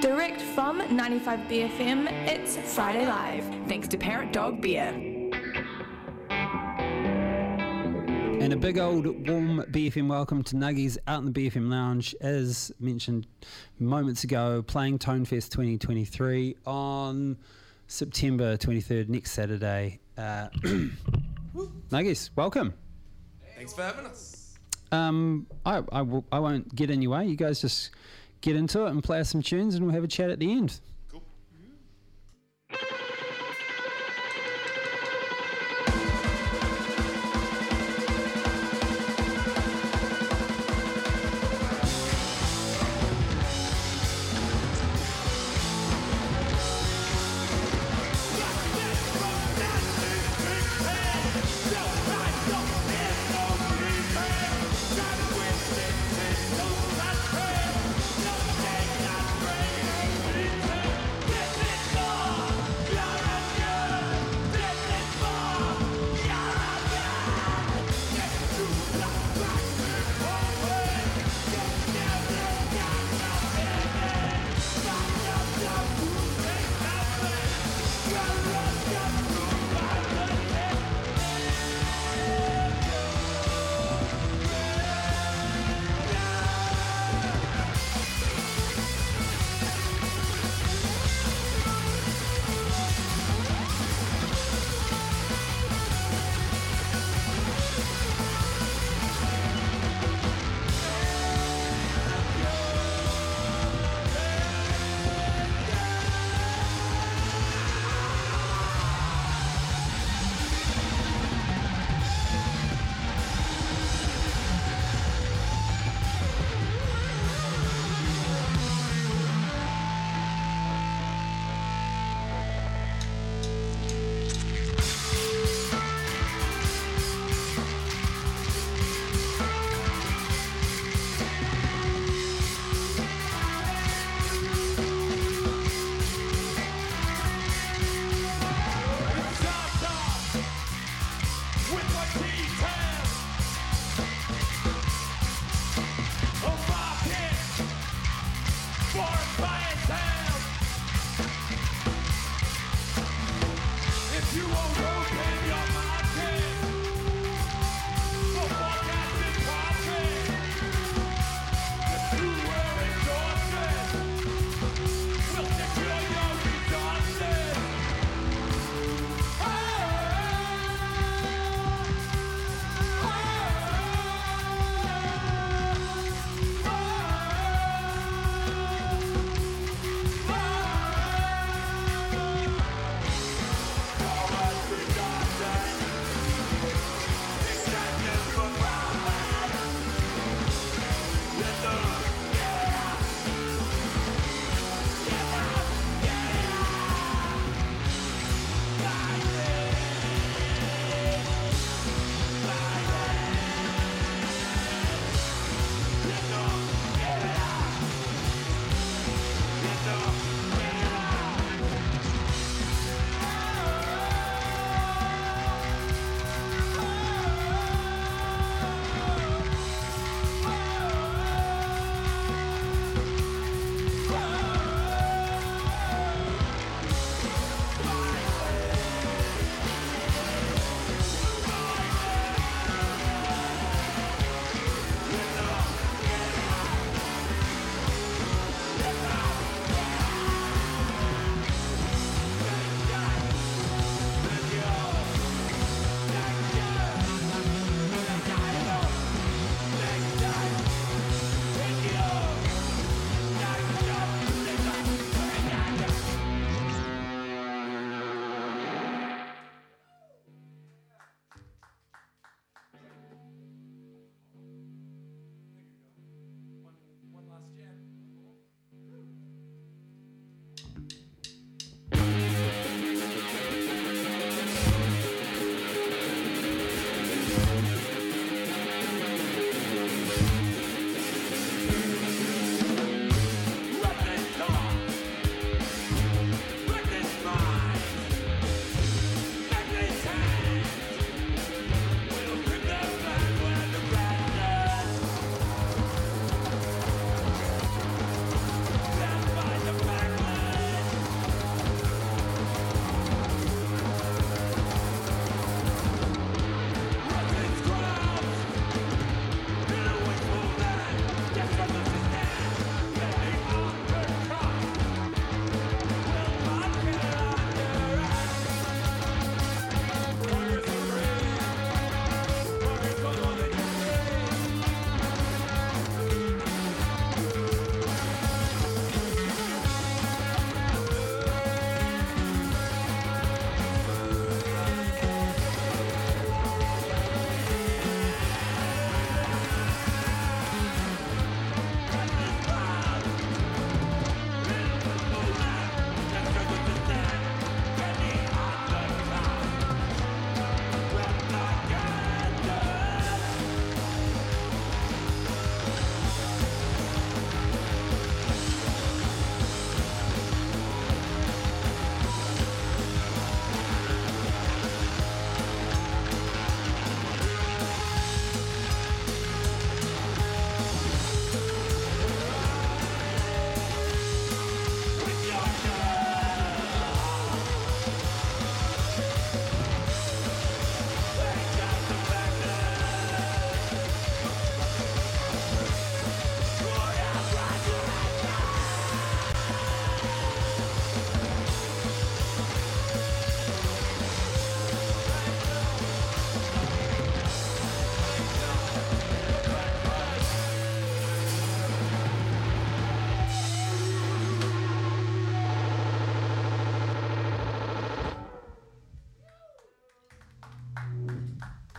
Direct from 95BFM, it's Friday Live. Thanks to Parrotdog Beer. And a big old warm BFM welcome to Nuggiez out in the BFM Lounge. As mentioned moments ago, playing Tonefest 2023 on September 23rd, next Saturday. Uh, Nuggiez, welcome. Thanks for having us. Um, I, I, will, I won't get in your way. You guys just get into it and play us some tunes, and we'll have a chat at the end.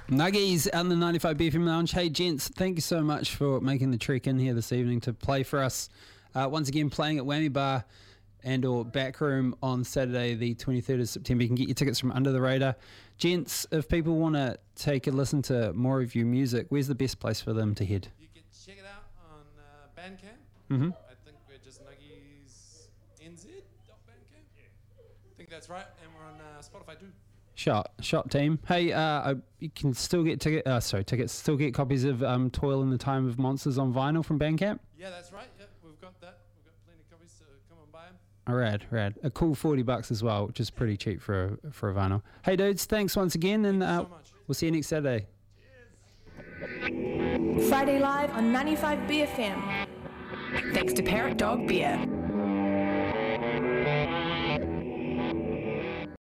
Nuggiez out in the 95 BFM Lounge. Hey, gents, thank you so much for making the trek in here this evening to play for us. Uh, once again, playing at Whammy Bar and or Backroom on Saturday, the 23rd of September. You can get your tickets from Under the Radar. Gents, if people want to take a listen to more of your music, where's the best place for them to head? You can check it out on uh, Bandcamp. Mm-hmm. I think we're just Nuggiez NZ.bandcamp. I think that's right. And we're on uh, Spotify too. Shot, shot team. Hey, uh, I- you can still get ticket. Uh, sorry, tickets. Still get copies of um, "Toil in the Time of Monsters" on vinyl from Bandcamp. Yeah, that's right. Yeah, we've got that. We've got plenty of copies, so come and buy them. Oh, rad, rad. A cool forty bucks as well, which is pretty cheap for a, for a vinyl. Hey, dudes, thanks once again, and uh, so much. we'll see you next Saturday. Friday Live on 95 BFM. Thanks to Parrotdog Beer.